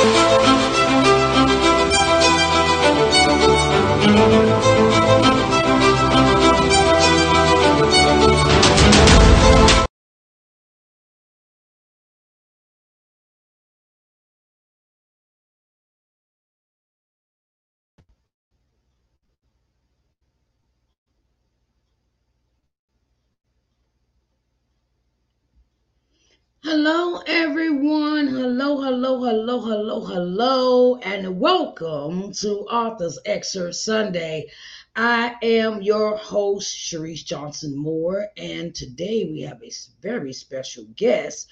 Hello, Hello, hello, hello, hello, hello, and welcome to Author's Excerpt Sunday. I am your host, Sharice Johnson Moore, and today we have a very special guest.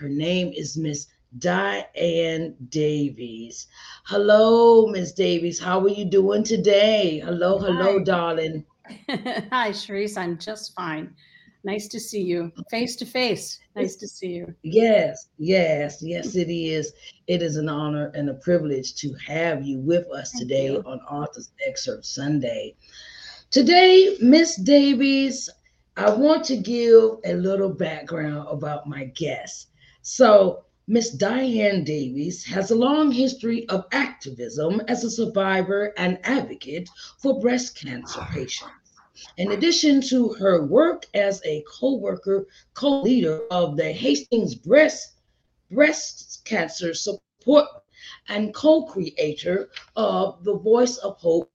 Her name is Miss Diane Davies. Hello, Miss Davies. How are you doing today? Hello, hello, Hi. darling. Hi, Sharice. I'm just fine. Nice to see you face to face. Nice to see you. Yes, yes, yes, it is. It is an honor and a privilege to have you with us Thank today you. on Author's Excerpt Sunday. Today, Miss Davies, I want to give a little background about my guest. So, Miss Diane Davies has a long history of activism as a survivor and advocate for breast cancer ah. patients. In addition to her work as a co-worker, co-leader of the Hastings Breast Breast Cancer Support and co-creator of the Voice of Hope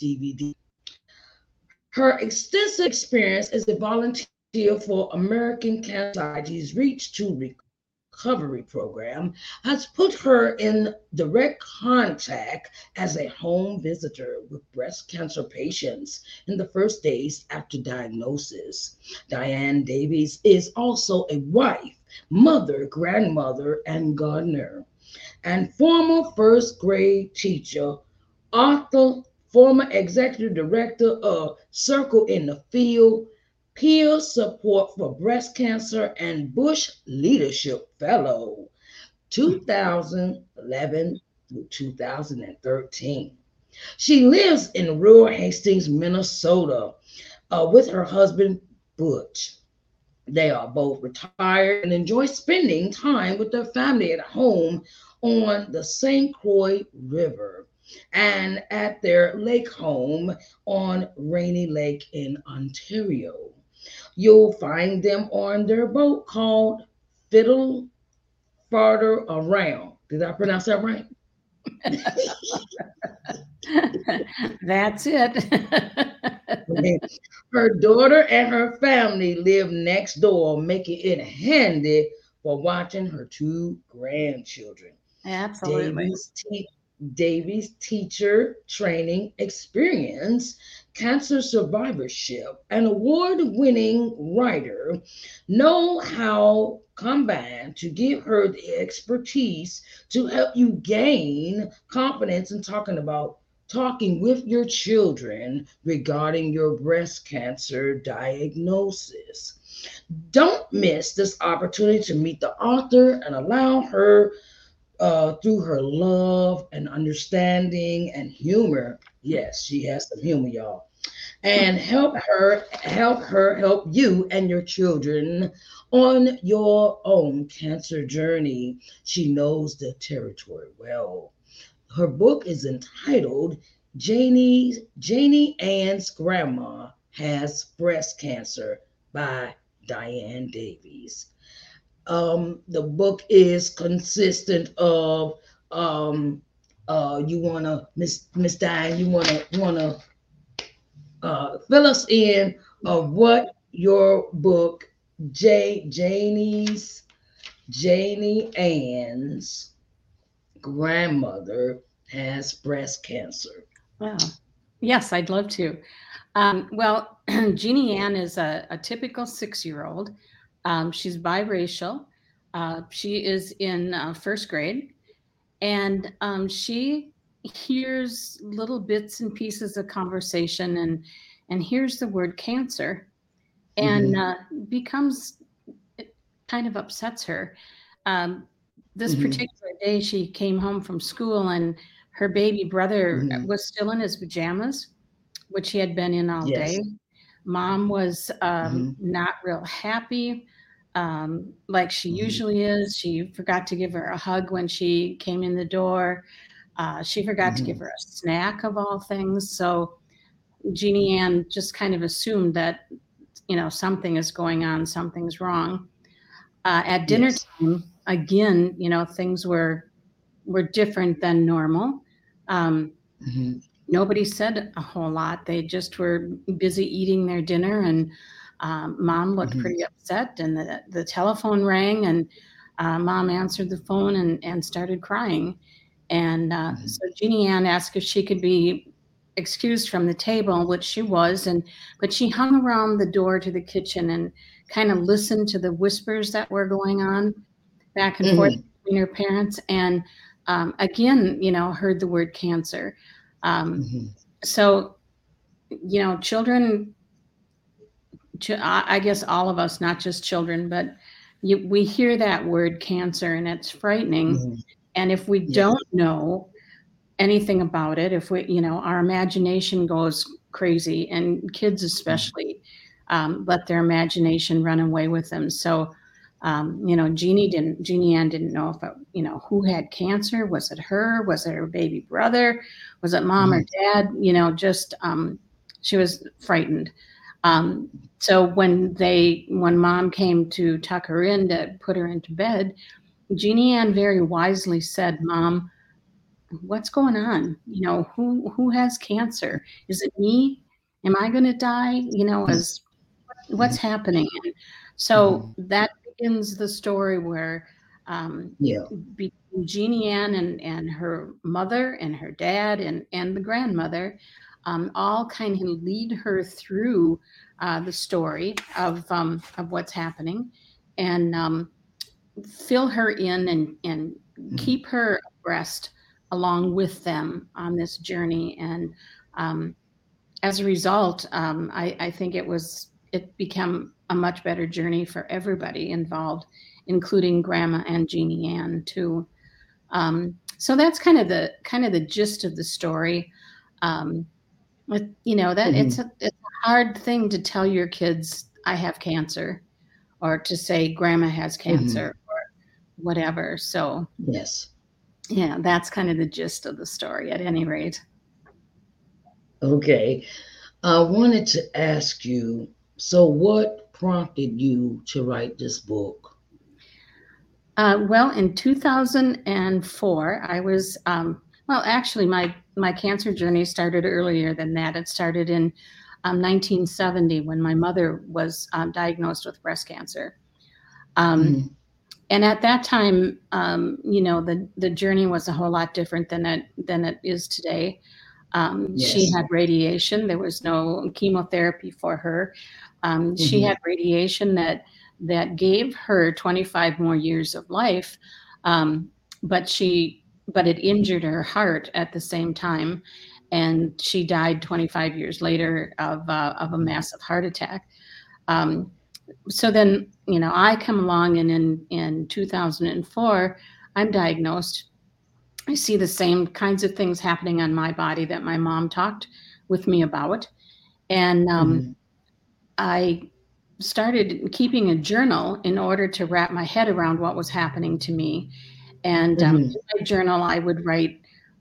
DVD. Her extensive experience as a volunteer for American Cancer Society's Reach to Recovery program has put her in direct contact as a home visitor with breast cancer patients in the first days after diagnosis. Diane Davies is also a wife, mother, grandmother, and gardener, and former first grade teacher, author, former executive director of Circle in the Field, peer support for breast cancer, and Bush Leadership Fellow, 2011 through 2013. She lives in rural Hastings, Minnesota, uh, with her husband, Butch. They are both retired and enjoy spending time with their family at home on the St. Croix River and at their lake home on Rainy Lake in Ontario. You'll find them on their boat called Fiddle Farther Around. Did I pronounce that right? That's it. her daughter and her family live next door, making it handy for watching her two grandchildren. Absolutely. Davies, te- Davies teacher training experience, cancer survivorship, and award winning writer know how combine to give her the expertise to help you gain confidence in talking about talking with your children regarding your breast cancer diagnosis. Don't miss this opportunity to meet the author and allow her uh, through her love and understanding and humor. Yes, she has some humor, y'all. And help her, help her, help you and your children on your own cancer journey. She knows the territory well. Her book is entitled Janie Janie Ann's Grandma Has Breast Cancer by Diane Davies um, the book is consistent of um, uh, you wanna Miss Miss Diane, you wanna wanna uh, fill us in of what your book J Janie's Janie Ann's grandmother has breast cancer. Wow. Yes, I'd love to. Um, well, Jeannie Ann is a, a typical six year old. Um, she's biracial. Uh, she is in uh, first grade, and um, she hears little bits and pieces of conversation, and and hears the word cancer, and Mhm. uh, becomes it kind of upsets her. Um, this Mhm. particular day, she came home from school, and her baby brother Mhm. was still in his pajamas, which he had been in all Yes. day. Mom was um, Mhm. not real happy. um, like she mm-hmm. usually is. She forgot to give her a hug when she came in the door. Uh, she forgot mm-hmm. to give mm-hmm. her a snack of all things. So Jeannie Ann just kind of assumed that, you know, something is going on, something's wrong. Uh, at dinner yes. time, again, you know, things were were different than normal. Um, mm-hmm. Nobody said a whole lot. They just were busy eating their dinner and um, mom looked mm-hmm. pretty upset, and the, the telephone rang, and uh, mom answered the phone and, and started crying. And uh, mm-hmm. so Jeannie Ann asked if she could be excused from the table, which she was, and but she hung around the door to the kitchen and kind of listened to the whispers that were going on back and mm-hmm. forth between her parents, and um, again, you know, heard the word cancer. Um, mm-hmm. So, you know, children I guess all of us, not just children, but you, we hear that word cancer and it's frightening. And if we don't know anything about it, if we, you know, our imagination goes crazy, and kids mm-hmm. especially um, let their imagination run away with them. So, um, you know, Jeannie didn't, Jeannie Ann didn't know if, it, you know, who had cancer. Was it her? Was it her baby brother? Was it mom mm-hmm. or dad? You know, just um, she was frightened. Um, so when they, when mom came to tuck her in to put her into bed, Jeannie Ann very wisely said, "Mom, what's going on? You know, who who has cancer? Is it me? Am I going to die? You know, as what's happening?" And so mm-hmm. that begins the story where um, yeah. between Jeannie Ann and, and her mother and her dad and, and the grandmother, um, all kind of lead her through uh, the story of um, of what's happening, and um, fill her in and and mm-hmm. keep her abreast along with them on this journey. And um, as a result, um, I, I think it was it became a much better journey for everybody involved, including Grandma and Jeannie Ann too. Um, so that's kind of the kind of the gist of the story. Um, you know that mm-hmm. it's a it's a hard thing to tell your kids I have cancer, or to say Grandma has mm-hmm. cancer, mm-hmm. Whatever. So yes, yeah, that's kind of the gist of the story. At any rate. Okay, I wanted to ask you. So, what prompted you to write this book? Uh, well, in 2004, I was um, well. Actually, my my cancer journey started earlier than that. It started in um, 1970 when my mother was um, diagnosed with breast cancer. Um, mm-hmm. And at that time, um, you know, the the journey was a whole lot different than it than it is today. Um, yes. She had radiation. There was no chemotherapy for her. Um, mm-hmm. She had radiation that that gave her 25 more years of life, but she but it injured her heart at the same time. And she died 25 years later of, uh, of a massive heart attack. Um, so then, you know, I come along and in, in 2004, I'm diagnosed. I see the same kinds of things happening on my body that my mom talked with me about. And um, mm-hmm. I started keeping a journal in order to wrap my head around what was happening to me and um, mm-hmm. in my journal, I would write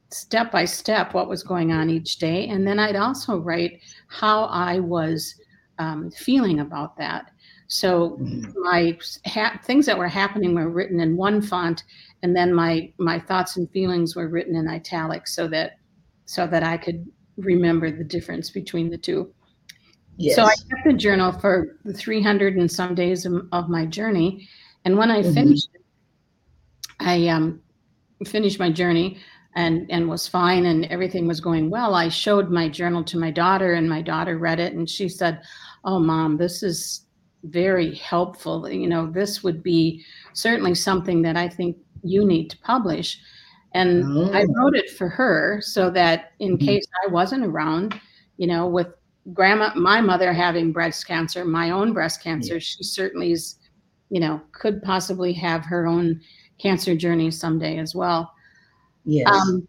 step by step what was going on each day. And then I'd also write how I was um, feeling about that. So mm-hmm. my ha- things that were happening were written in one font, and then my my thoughts and feelings were written in italics, so that so that I could remember the difference between the two. Yes. So I kept the journal for the 300 and some days of, of my journey, and when I mm-hmm. finished I um, finished my journey and and was fine and everything was going well. I showed my journal to my daughter and my daughter read it and she said, "Oh, mom, this is very helpful. You know, this would be certainly something that I think you need to publish." And oh. I wrote it for her so that in mm-hmm. case I wasn't around, you know, with grandma, my mother having breast cancer, my own breast cancer, yeah. she certainly is, you know, could possibly have her own cancer journey someday as well. Yes. Um,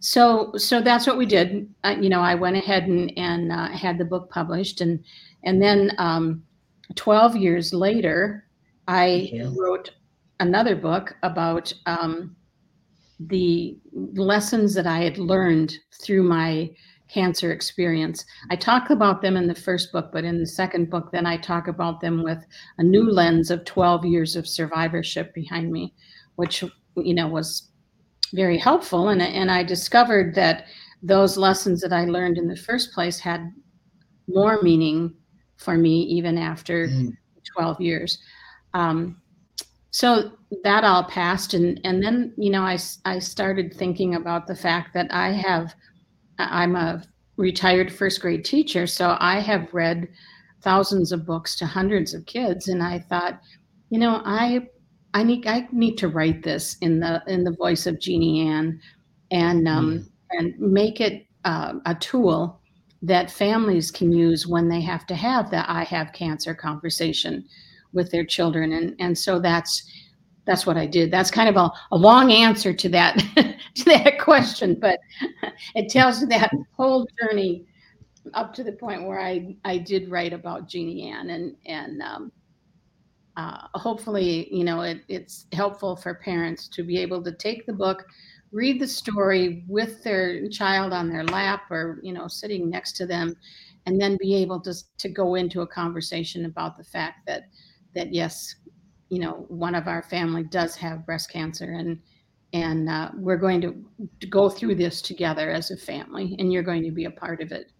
so so that's what we did. Uh, you know, I went ahead and and uh, had the book published, and and then um, 12 years later, I wrote another book about um, the lessons that I had learned through my cancer experience. I talk about them in the first book, but in the second book, then I talk about them with a new lens of 12 years of survivorship behind me, which, you know, was very helpful. And, and I discovered that those lessons that I learned in the first place had more meaning for me even after mm. 12 years. Um, so that all passed and and then you know I, I started thinking about the fact that i have i'm a retired first grade teacher so i have read thousands of books to hundreds of kids and i thought you know i i need i need to write this in the in the voice of jeannie ann and um mm. and make it uh, a tool that families can use when they have to have that i have cancer conversation with their children and and so that's that's what I did. That's kind of a, a long answer to that to that question, but it tells you that whole journey up to the point where I I did write about Jeannie Ann and and um, uh, hopefully you know it, it's helpful for parents to be able to take the book, read the story with their child on their lap or you know sitting next to them, and then be able to to go into a conversation about the fact that that yes, you know, one of our family does have breast cancer, and and uh, we're going to, go through this together as a family, and you're going to be a part of it.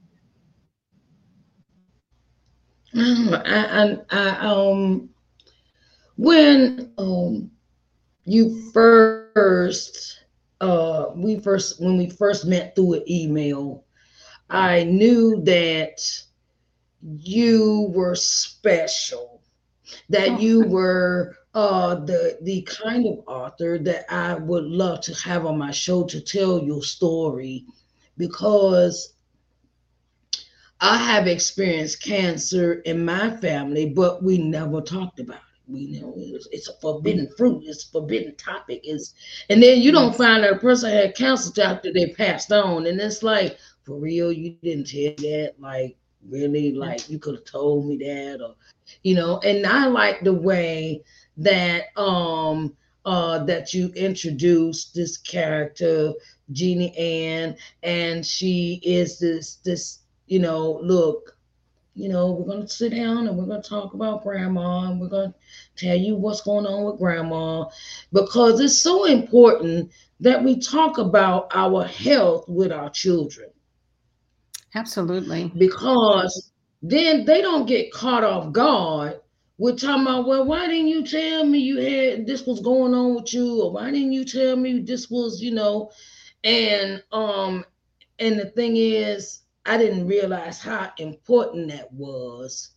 I, I, I, um, when um, you first, uh, we first when we first met through an email, I knew that you were special that oh. you were uh, the the kind of author that I would love to have on my show to tell your story because I have experienced cancer in my family, but we never talked about it. We know it's, it's a forbidden fruit. It's a forbidden topic. Is and then you don't find that a person had cancer after they passed on, and it's like for real, you didn't tell that. Like really, like you could have told me that, or you know, and I like the way that um uh that you introduced this character, Jeannie Ann, and she is this this, you know, look, you know, we're gonna sit down and we're gonna talk about grandma and we're gonna tell you what's going on with grandma because it's so important that we talk about our health with our children. Absolutely. Because then they don't get caught off guard with talking about, well, why didn't you tell me you had this was going on with you, or why didn't you tell me this was, you know, and um, and the thing is, I didn't realize how important that was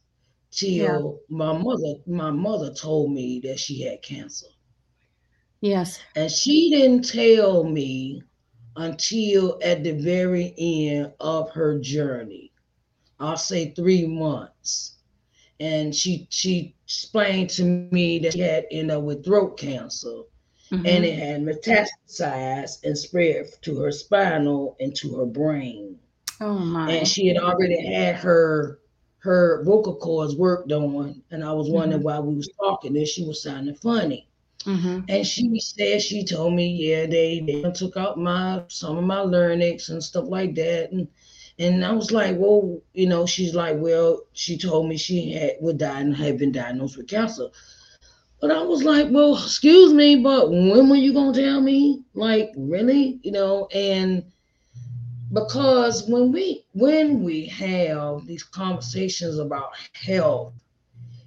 till yeah. my mother my mother told me that she had cancer. Yes. And she didn't tell me until at the very end of her journey. I'll say three months. And she she explained to me that she had ended up with throat cancer. Mm-hmm. And it had metastasized and spread to her spinal and to her brain. Oh my. And she had already had her her vocal cords worked on. And I was wondering mm-hmm. why we was talking and she was sounding funny. Mm-hmm. And she said she told me, yeah, they, they took out my some of my larynx and stuff like that. And and I was like, well, you know, she's like, well, she told me she had die and had been diagnosed with cancer. But I was like, well, excuse me, but when were you gonna tell me? Like, really? You know, and because when we when we have these conversations about health,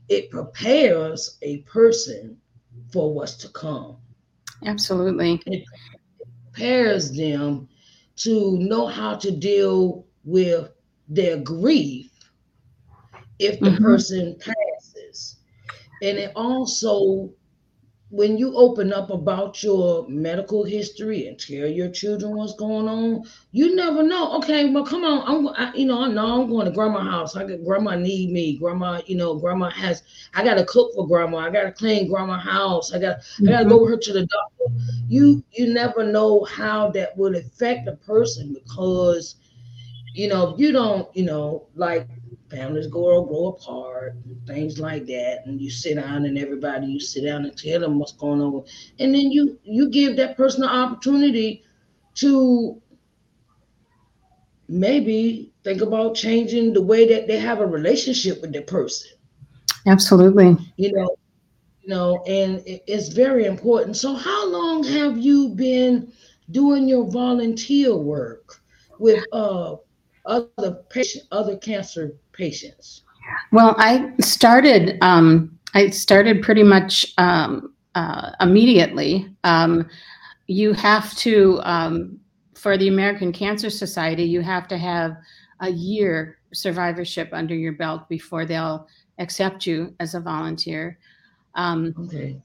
it prepares a person for what's to come. Absolutely. It prepares them to know how to deal with their grief if the mm-hmm. person passes. And it also, when you open up about your medical history and tell your children what's going on, you never know. Okay, well, come on. I'm, I, you know, I know I'm going to grandma's house. I got grandma need me. Grandma, you know, grandma has. I got to cook for grandma. I got to clean grandma's house. I got, mm-hmm. I got to go with her to the doctor. You, you never know how that would affect a person because you know, you don't, you know, like families grow grow apart, things like that, and you sit down and everybody you sit down and tell them what's going on, and then you you give that person an opportunity to maybe think about changing the way that they have a relationship with the person. Absolutely. You know, you know, and it's very important. So, how long have you been doing your volunteer work with uh, other patient, other cancer patients? Well, I started. Um, I started pretty much um, uh, immediately. Um, you have to, um, for the American Cancer Society, you have to have a year survivorship under your belt before they'll accept you as a volunteer. Um, okay.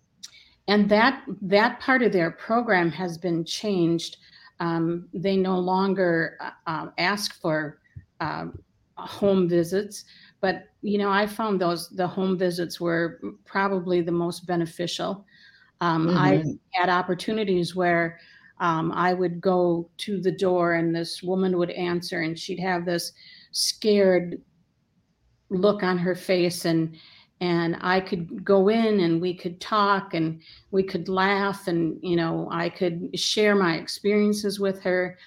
And that that part of their program has been changed. Um, they no longer uh, uh ask for uh, home visits, but you know I found those the home visits were probably the most beneficial. Um, mm-hmm. I had opportunities where um, I would go to the door and this woman would answer, and she'd have this scared look on her face and and I could go in and we could talk and we could laugh and you know I could share my experiences with her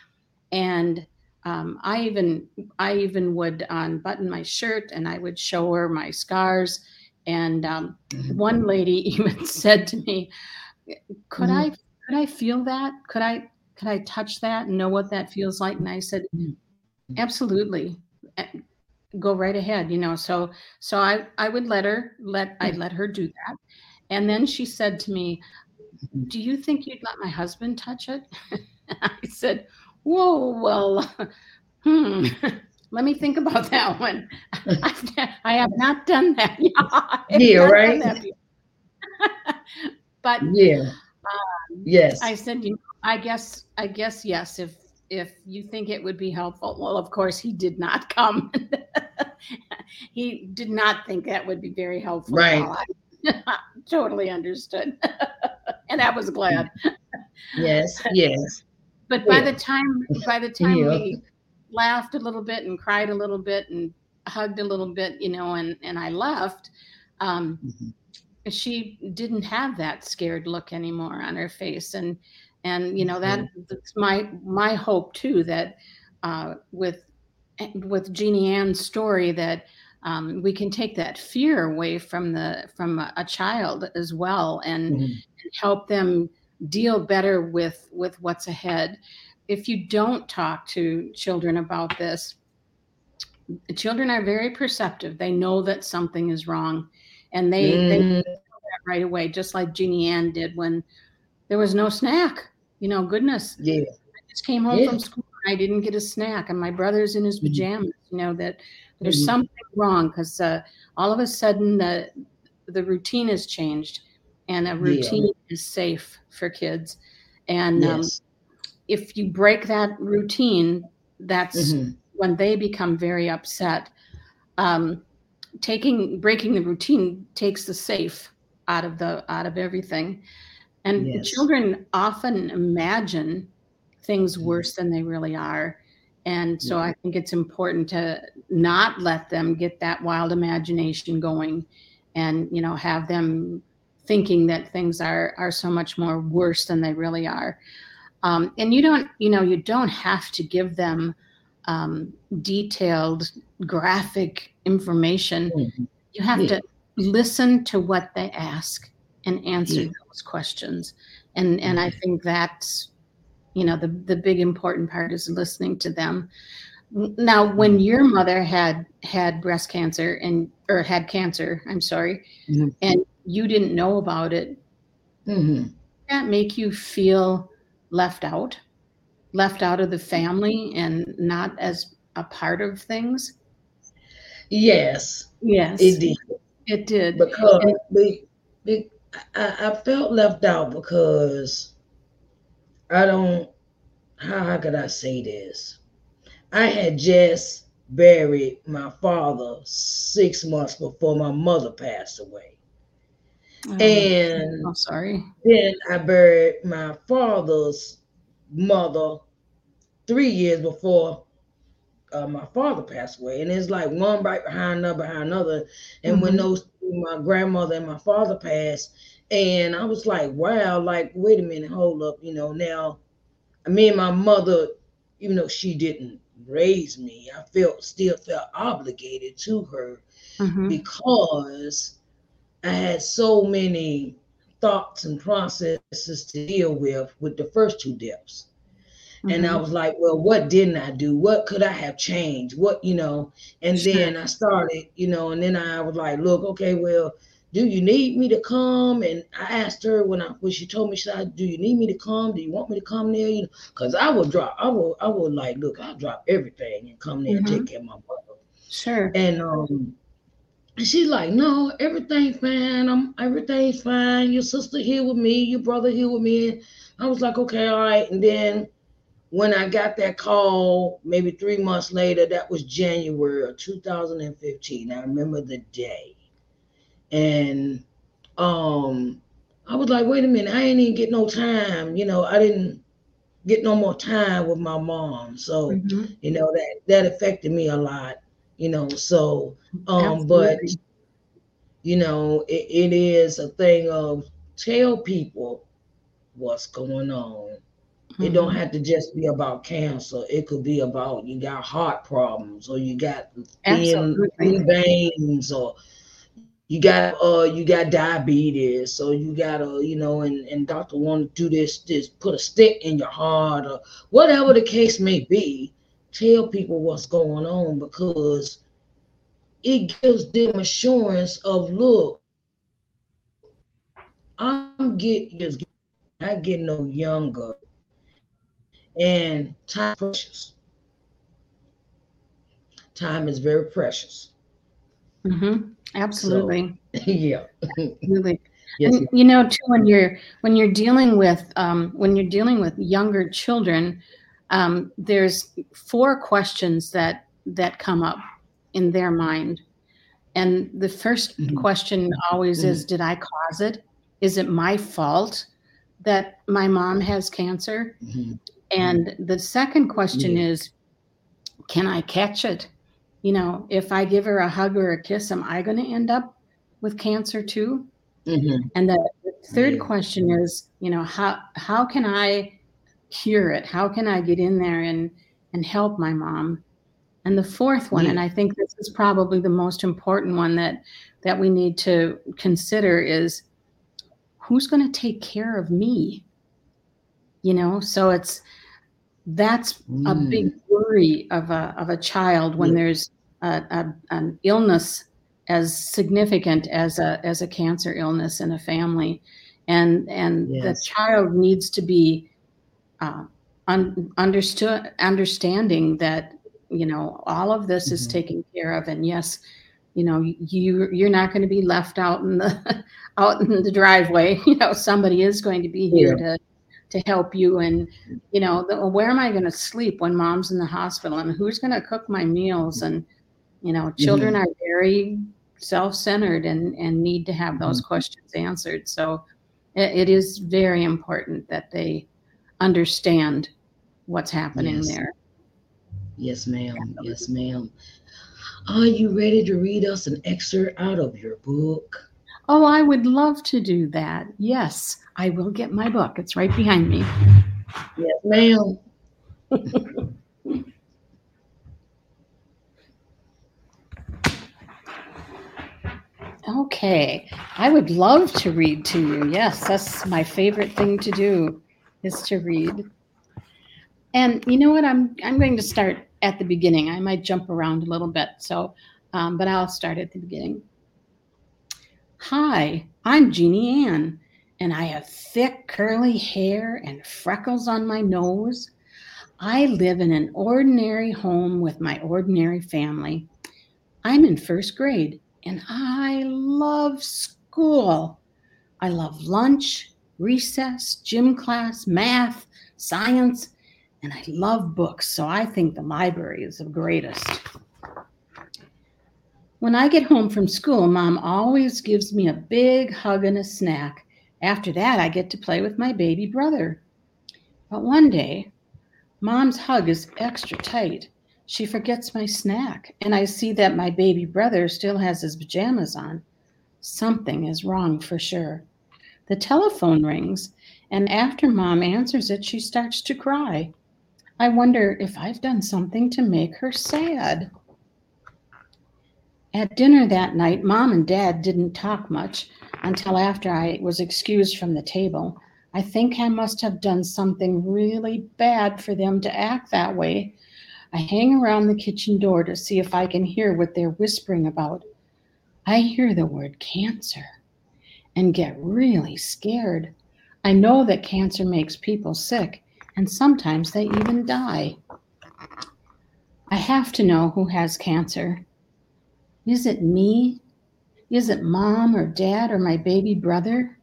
and um, I even I even would unbutton my shirt and I would show her my scars. And um, mm-hmm. one lady even said to me could mm-hmm. I could I feel that? Could I could I touch that and know what that feels like? And I said mm-hmm. absolutely. Go right ahead you know so so i i would let her let i let her do that. And then she said to me do you think you'd let my husband touch it? I said whoa well hmm let me think about that one i have not done that yeah right that but yeah um, yes i said you know, i guess i guess yes if if you think it would be helpful. Well, of course, he did not come. he did not think that would be very helpful. Right. totally understood. and I was glad. yes, yes. But by the time by the time yeah. we laughed a little bit and cried a little bit and hugged a little bit, you know, and and I left, um, mm-hmm. she didn't have that scared look anymore on her face. And and you know that that's my my hope too that uh, with with Jeannie Ann's story that um, we can take that fear away from the from a, a child as well and, mm-hmm. and, help them deal better with with what's ahead if you don't talk to children about this children are very perceptive they know that something is wrong and they, mm. they know that right away just like Jeannie Ann did when there was no snack you know, goodness. Yeah. I just came home yeah. from school and I didn't get a snack, and my brother's in his mm-hmm. pajamas. Mm-hmm. You know that there's mm-hmm. something wrong because uh, all of a sudden the the routine has changed, and a routine yeah. is safe for kids. And um, yes. um, if you break that routine, that's mm-hmm. when they become very upset. Um, taking breaking the routine takes the safe out of the out of everything and yes. children often imagine things mm-hmm. worse than they really are. And so yeah. I think it's important to not let them get that wild imagination going and, you know, have them thinking that things are are so much more worse than they really are. Um, and you don't, you know, you don't have to give them um, detailed graphic information. Mm-hmm. You have yeah. to listen to what they ask and answer yeah. those questions. And and I think that's you know the the big important part is listening to them. Now, when mm-hmm. your mother had had breast cancer and or had cancer, I'm sorry, mm-hmm. and you didn't know about it, mm-hmm. that make you feel left out, left out of the family, and not as a part of things? Yes. Yes. It did. It did. Because and, I, I felt left out because I don't how, how could I say this? I had just buried my father six months before my mother passed away. Oh, and I'm sorry. Then I buried my father's mother three years before uh, my father passed away, and it's like one right behind another behind another. And mm-hmm. when those my grandmother and my father passed, and I was like, wow, like wait a minute, hold up, you know. Now, me and my mother, even though she didn't raise me, I felt still felt obligated to her mm-hmm. because I had so many thoughts and processes to deal with with the first two deaths. Mm-hmm. And I mm-hmm. was like, well, what didn't I do? What could I have changed? What, you know, and sure. then I started, you know, and then I was like, look, okay, well, do you need me to come? And I asked her when I when she told me, she said, do you need me to come? Do you want me to come there? You know, because I would drop, I would, I would like, look, I'll drop everything and come there mm-hmm. and take mm-hmm. care of my brother. Sure. And um, she's like, no, everything's fine. I'm everything's fine. Your sister here with me, your brother here with me. And I was like, okay, all right. And then when I got that call, maybe three months later, that was January of 2015. I remember the day. And um, I was like, wait a minute, I ain't even get no time. You know, I didn't get no more time with my mom. So, mm-hmm. you know, that that affected me a lot, you know. So um, but you know, it, it is a thing of tell people what's going on Mm-hmm. It don't mm-hmm. have to just be about cancer. It could be about you got heart problems or you got thin, veins or you got uh you got diabetes so you got a you know and and doctor want to do this this put a stick in your heart or whatever the case may be tell people what's going on because it gives them assurance of look i'm getting i get no younger and time precious. Time is very precious. Mm-hmm. Absolutely. So, yeah. Absolutely. Yes, and, you know, too, when you're when you're dealing with um, when you're dealing with younger children, um, there's four questions that that come up in their mind, and the 1st mm-hmm. question always mm-hmm. is, "Did I cause it? Is it my fault that my mom has cancer? Mm-hmm. And the second question is can I catch it? You know, if I give her a hug or a kiss, am I going to end up with cancer too? Mm-hmm. And the, third question is, you know, how how can I cure it? How can I get in there and and help my mom? And the fourth one, yeah. and I think this is probably the most important one that that we need to consider is who's going to take care of me? You know, so it's that's mm. a big mm. worry of a of a child when yeah. there's a, a, an illness as significant as a as a cancer illness in a family, and and yes. the child needs to be uh, un, understood understanding that you know all of this mm-hmm. is taken care of, and yes, you know you you're not going to be left out in the out in the driveway. You know somebody is going to be here yeah. to to help you and you know the, where am i going to sleep when mom's in the hospital and who's going to cook my meals and you know children mm-hmm. are very self-centered and and need to have those mm-hmm. questions answered so it, it is very important that they understand what's happening yes. there yes ma'am yes ma'am are you ready to read us an excerpt out of your book Oh, I would love to do that. Yes, I will get my book. It's right behind me. Yes, ma'am. okay, I would love to read to you. Yes, that's my favorite thing to do is to read. And you know what? I'm I'm going to start at the beginning. I might jump around a little bit, so um, but I'll start at the beginning. Hi, I'm Jeannie Ann, and I have thick curly hair and freckles on my nose. I live in an ordinary home with my ordinary family. I'm in first grade, and I love school. I love lunch, recess, gym class, math, science, and I love books, so I think the library is the greatest. When I get home from school, mom always gives me a big hug and a snack. After that, I get to play with my baby brother. But one day, mom's hug is extra tight. she forgets my snack, and I see that my baby brother still has his pajamas on. Something is wrong for sure. The telephone rings, and after mom answers it, she starts to cry. I wonder if I've done something to make her sad. At dinner that night, mom and dad didn't talk much until after I was excused from the table. I think I must have done something really bad for them to act that way I hang around the kitchen door to see if I can hear what they're whispering about. I hear the word cancer and get really scared. I know that cancer makes people sick, and sometimes they even die. I have to know who has cancer. Is it me? Is it mom or dad or my baby brother?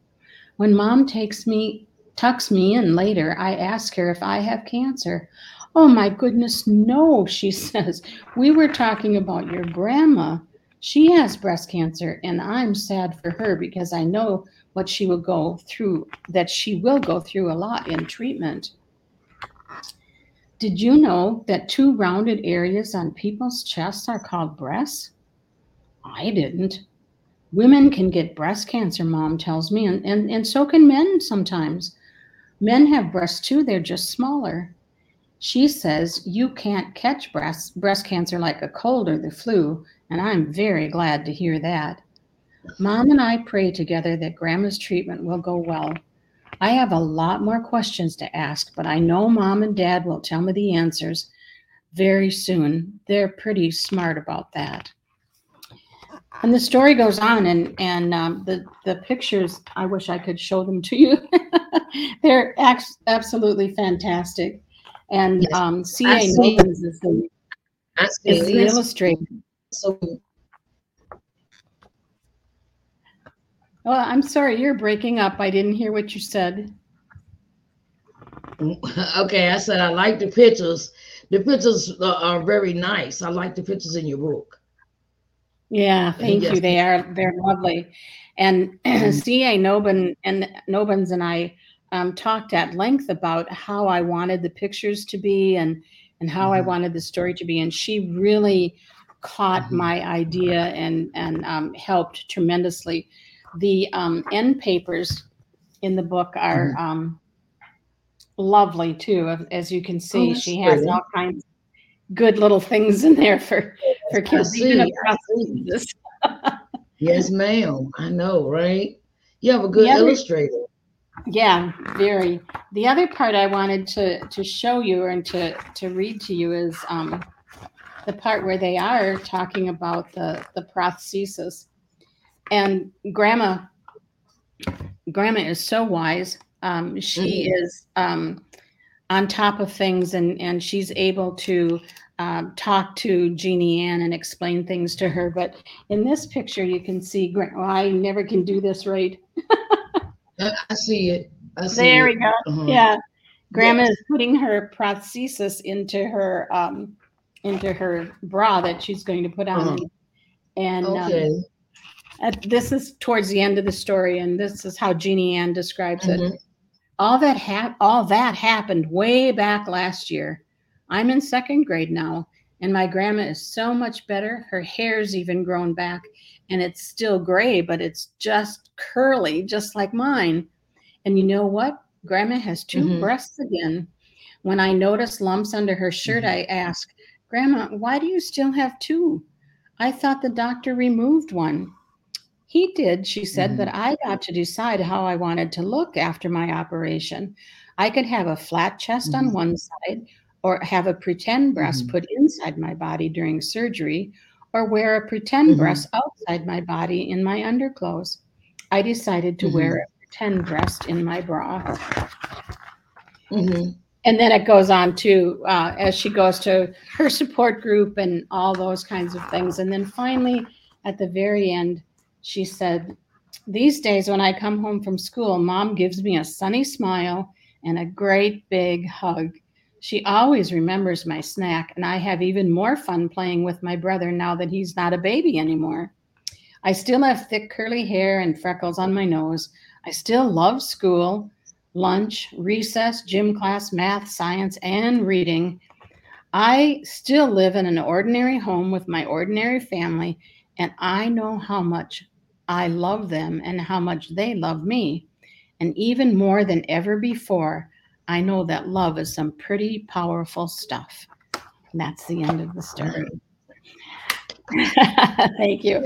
When mom takes me, tucks me in later, I ask her if I have cancer. Oh my goodness, no, she says. We were talking about your grandma. She has breast cancer, and I'm sad for her because I know what she will go through, that she will go through a lot in treatment. Did you know that two rounded areas on people's chests are called breasts? I didn't. Women can get breast cancer, mom tells me, and, and, and so can men sometimes. Men have breasts too, they're just smaller. She says you can't catch breast, breast cancer like a cold or the flu, and I'm very glad to hear that. Mom and I pray together that Grandma's treatment will go well. I have a lot more questions to ask, but I know Mom and Dad will tell me the answers very soon. They're pretty smart about that. And the story goes on, and and um, the the pictures. I wish I could show them to you. They're absolutely fantastic. And yes. um, C.A. Nobens is the, is the illustrator. So, well, I'm sorry, you're breaking up. I didn't hear what you said. Okay, I said I like the pictures. The pictures are very nice. I like the pictures in your book. Yeah, thank yes. you. They are they're lovely. And mm-hmm. C.A. Nobin and Nobens and I um, talked at length about how I wanted the pictures to be and and how mm-hmm. I wanted the story to be, and she really caught mm-hmm. my idea and and um, helped tremendously. The um, end papers in the book are mm-hmm. um, lovely too, as you can see. Oh, she has all kinds of good little things in there for for kids. Yes, ma'am. I know, right? You have a good illustrator. Yeah, very. The other part I wanted to to show you and to to read to you is um, the part where they are talking about the the prosthesis, and Grandma. Grandma is so wise. Um, she mm-hmm. is um, on top of things, and and she's able to um, talk to Jeannie Ann and explain things to her. But in this picture, you can see. Well, I never can do this right. I see it. I see there it. we go. Uh-huh. Yeah. Grandma yes. is putting her prosthesis into her um into her bra that she's going to put on. Uh-huh. And um, okay. um, this is towards the end of the story, and this is how Jeannie Ann describes mm-hmm. it. All that hap- all that happened way back last year. I'm in second grade now, and my grandma is so much better. Her hair's even grown back, and it's still gray, but it's just curly, just like mine. And you know what? Grandma has 2 mm-hmm. breasts again. When I notice lumps under her shirt, mm-hmm. I ask, Grandma, why do you still have two? I thought the doctor removed one. He did, she said, mm-hmm. but I got to decide how I wanted to look after my operation. I could have a flat chest on mm-hmm. one side or have a pretend breast mm-hmm. put inside my body during surgery or wear a pretend mm-hmm. breast outside my body in my underclothes. I decided to mm-hmm. wear a pretend breast in my bra. Mm-hmm. And then it goes on to uh, as she goes to her support group and all those kinds of things. And then finally, at the very end, she said, These days, when I come home from school, mom gives me a sunny smile and a great big hug. She always remembers my snack, and I have even more fun playing with my brother now that he's not a baby anymore. I still have thick curly hair and freckles on my nose. I still love school, lunch, recess, gym class, math, science, and reading. I still live in an ordinary home with my ordinary family, and I know how much I love them and how much they love me. And even more than ever before, I know that love is some pretty powerful stuff. And that's the end of the story. Thank you.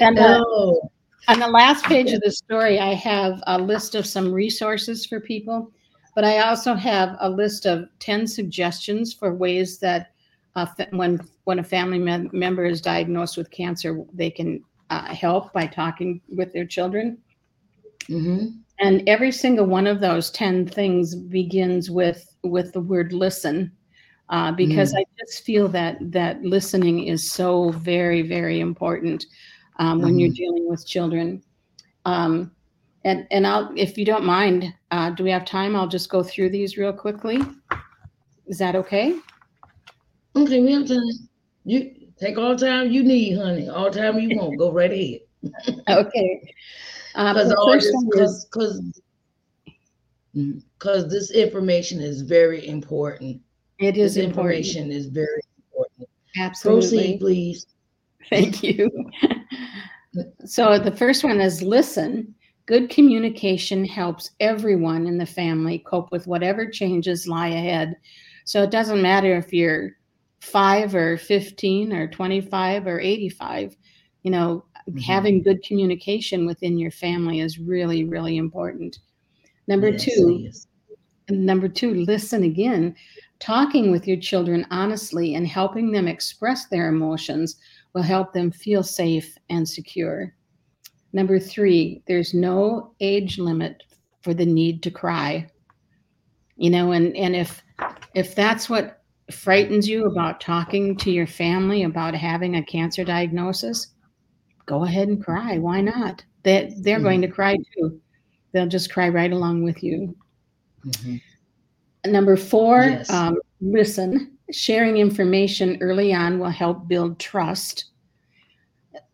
And uh, Oh, on the last page of the story, I have a list of some resources for people, but I also have a list of 10 suggestions for ways that uh, when when a family mem- member is diagnosed with cancer, they can uh, help by talking with their children. mhm. And every single one of those 10 things begins with with the word listen. Uh, because I just feel that that listening is so very, very important um, when you're Mhm. dealing with children. Um, and and I'll, if you don't mind, uh, do we have time? I'll just go through these real quickly. Is that okay? Okay, we have time. You take all the time you need, honey. All the time you want. Go right ahead. Okay. Uh, Because the all first this, because because because this information is very important. it is This important. information is very important. Absolutely. Proceed, please. Thank you. so the first one is listen. Good communication helps everyone in the family cope with whatever changes lie ahead. So it doesn't matter if you're five or 15 or 25 or 85, you know, Mhm. having good communication within your family is really, really important. Number Yes, two, yes. number two, listen again. Talking with your children honestly and helping them express their emotions will help them feel safe and secure. Number three, there's no age limit for the need to cry. You know, and, and if if that's what frightens you about talking to your family about having a cancer diagnosis, go ahead and cry. Why not? They, they're going to cry too. They'll just cry right along with you. Mhm. Number four, Yes. um, listen. Sharing information early on will help build trust.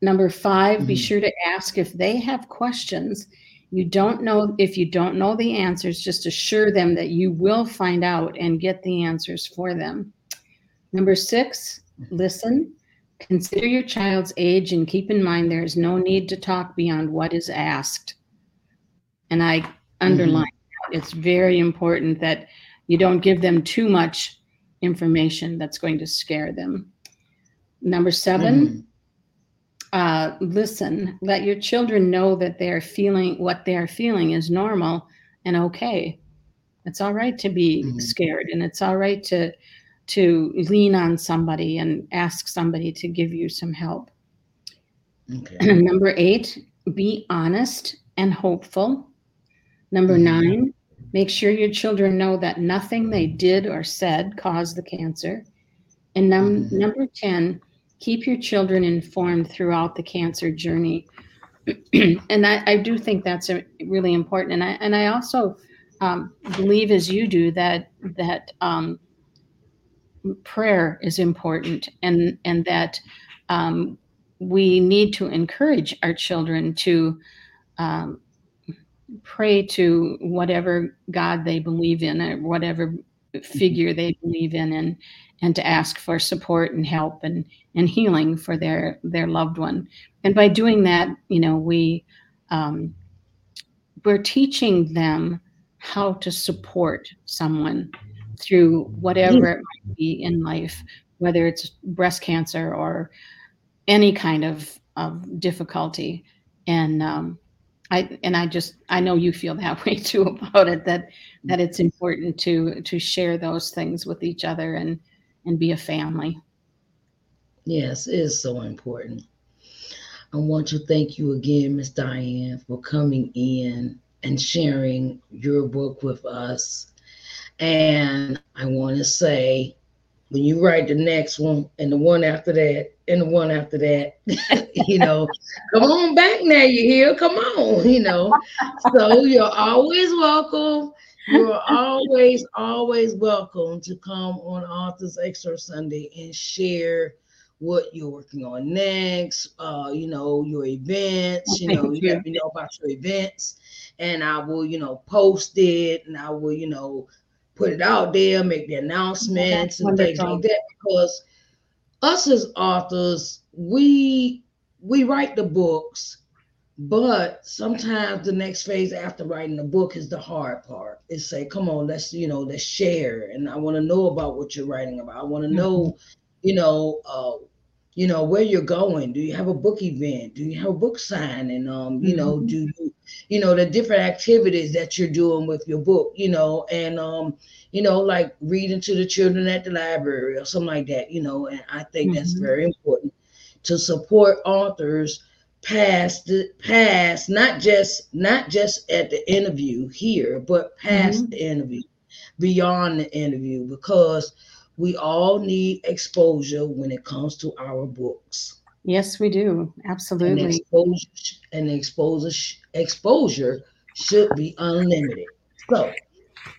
Number 5 be Mhm. sure to ask if they have questions. You don't know if you don't know the answers, just assure them that you will find out and get the answers for them. Number six, listen. Consider your child's age and keep in mind there is no need to talk beyond what is asked. And I underline that. It's very important that you don't give them too much information that's going to scare them. Number 7 Mhm. uh, listen. Let your children know that they're feeling what they're feeling is normal and okay. It's all right to be Mhm. scared, and it's all right to to lean on somebody and ask somebody to give you some help. Okay. Number eight, be honest and hopeful. Number Mhm. nine, make sure your children know that nothing they did or said caused the cancer. And num- Mhm. number 10, keep your children informed throughout the cancer journey. and I, I do think that's a, really important. And I, and I also um, believe, as you do, that that um, prayer is important, and and that um, we need to encourage our children to um, pray to whatever God they believe in, or whatever figure they believe in, and and to ask for support and help and and healing for their their loved one. And by doing that, you know, we um, we're teaching them how to support someone through whatever it might be in life, whether it's breast cancer or any kind of, of difficulty. And um, I and I just I know you feel that way too about it that that it's important to to share those things with each other and and be a family. Yes, it is so important. I want to thank you again, Miss Diane, for coming in and sharing your book with us. And I want to say, when you write the next one and the one after that and the one after that, you know, come on back now, you hear? Come on, you know. So you're always welcome. You're always, always welcome to come on Authors Excerpt Sunday and share what you're working on next, uh, you know, your events, you know, you you. let me know about your events, and I will, you know, post it and I will, you know, put it out there, make the announcements and things like that because us as authors, we we write the books, but sometimes the next phase after writing the book is the hard part. Is say, come on, let's you know, let's share, and I want to know about what you're writing about. I want to mm-hmm. know, you know, uh, you know where you're going do you have a book event do you have a book signing um you mm-hmm. know do you you know the different activities that you're doing with your book you know and um you know like reading to the children at the library or something like that you know and i think mm-hmm. that's very important to support authors past the past not just not just at the interview here but past mm-hmm. the interview beyond the interview because we all need exposure when it comes to our books. Yes, we do. Absolutely. And exposure, and exposure, exposure should be unlimited. So,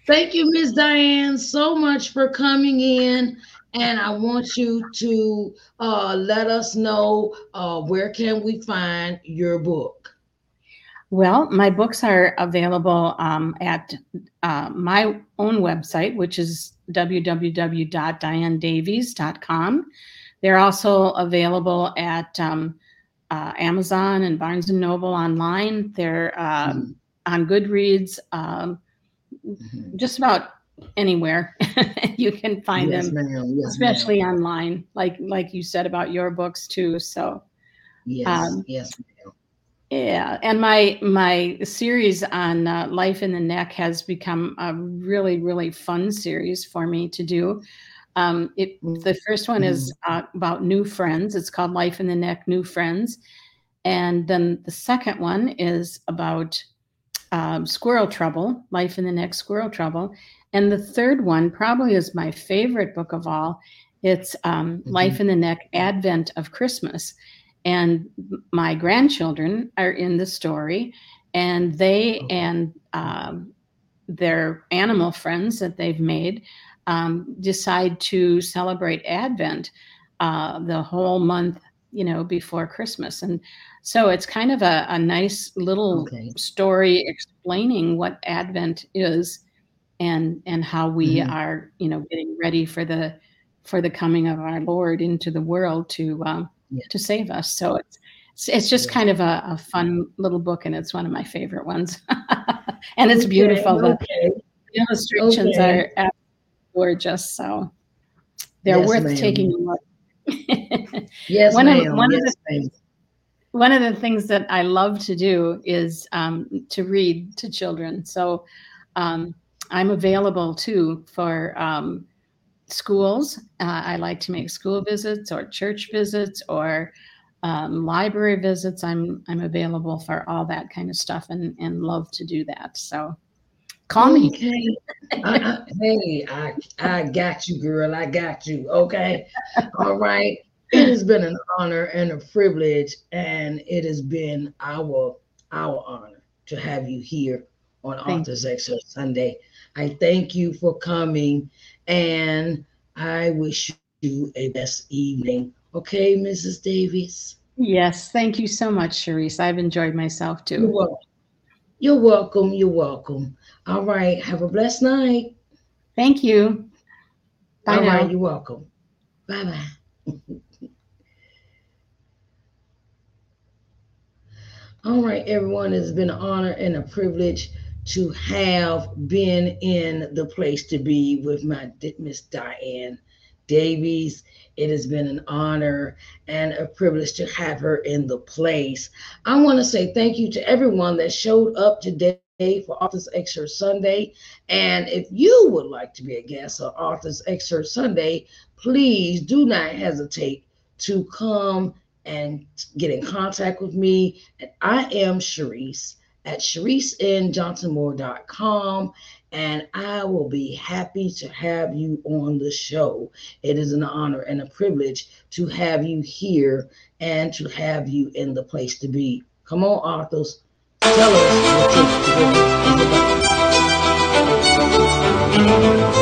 thank you, Ms. Diane, so much for coming in. And I want you to uh, let us know uh, where can we find your book. Well, my books are available um, at uh, my own website, which is www.dianedavies.com. They're also available at um, uh, Amazon and Barnes and Noble online. They're um, mm-hmm. on Goodreads, um, mm-hmm. just about anywhere you can find yes, them, yes, especially ma'am. online, like like you said about your books too. So, yes, um, yes, yeah, and my my series on uh, life in the neck has become a really really fun series for me to do. Um, it the first one is mm-hmm. uh, about new friends. It's called Life in the Neck: New Friends, and then the second one is about um, squirrel trouble, Life in the Neck: Squirrel Trouble, and the third one probably is my favorite book of all. It's um, mm-hmm. Life in the Neck: Advent of Christmas and my grandchildren are in the story and they oh. and um, their animal friends that they've made um, decide to celebrate advent uh, the whole month you know before christmas and so it's kind of a, a nice little okay. story explaining what advent is and and how we mm-hmm. are you know getting ready for the for the coming of our lord into the world to um, yeah. to save us. So it's it's just yeah. kind of a, a, fun little book, and it's one of my favorite ones. and it's okay, beautiful. Okay. The, the, illustrations okay. are gorgeous, so they're yes, worth ma'am. taking a look. yes, one ma'am. Of, one yes, of the, one of the things that I love to do is um, to read to children. So um, I'm available too for um, schools. Uh, I like to make school visits or church visits or um, library visits. I'm I'm available for all that kind of stuff and and love to do that. So call okay. me. I, hey, I I got you, girl. I got you. Okay. all right. It has been an honor and a privilege, and it has been our our honor to have you here on thank Authors Excerpt Sunday. I thank you for coming and I wish you a best evening. Okay, Mrs. Davies? Yes, thank you so much, Cherise. I've enjoyed myself too. You're welcome. You're welcome. You're welcome. All right. Have a blessed night. Thank you. Bye All. Right, you're welcome. Bye bye. All right, everyone. It's been an honor and a privilege to have been in the place to be with my Miss Diane Davies. It has been an honor and a privilege to have her in the place. I want to say thank you to everyone that showed up today for Authors Excerpt Sunday. And if you would like to be a guest on Authors Excerpt Sunday, please do not hesitate to come and get in contact with me. And I am Cherise at CheriseNJohnsonMoore.com, and I will be happy to have you on the show. It is an honor and a privilege to have you here and to have you in the place to be. Come on, Arthos, tell us what you're doing.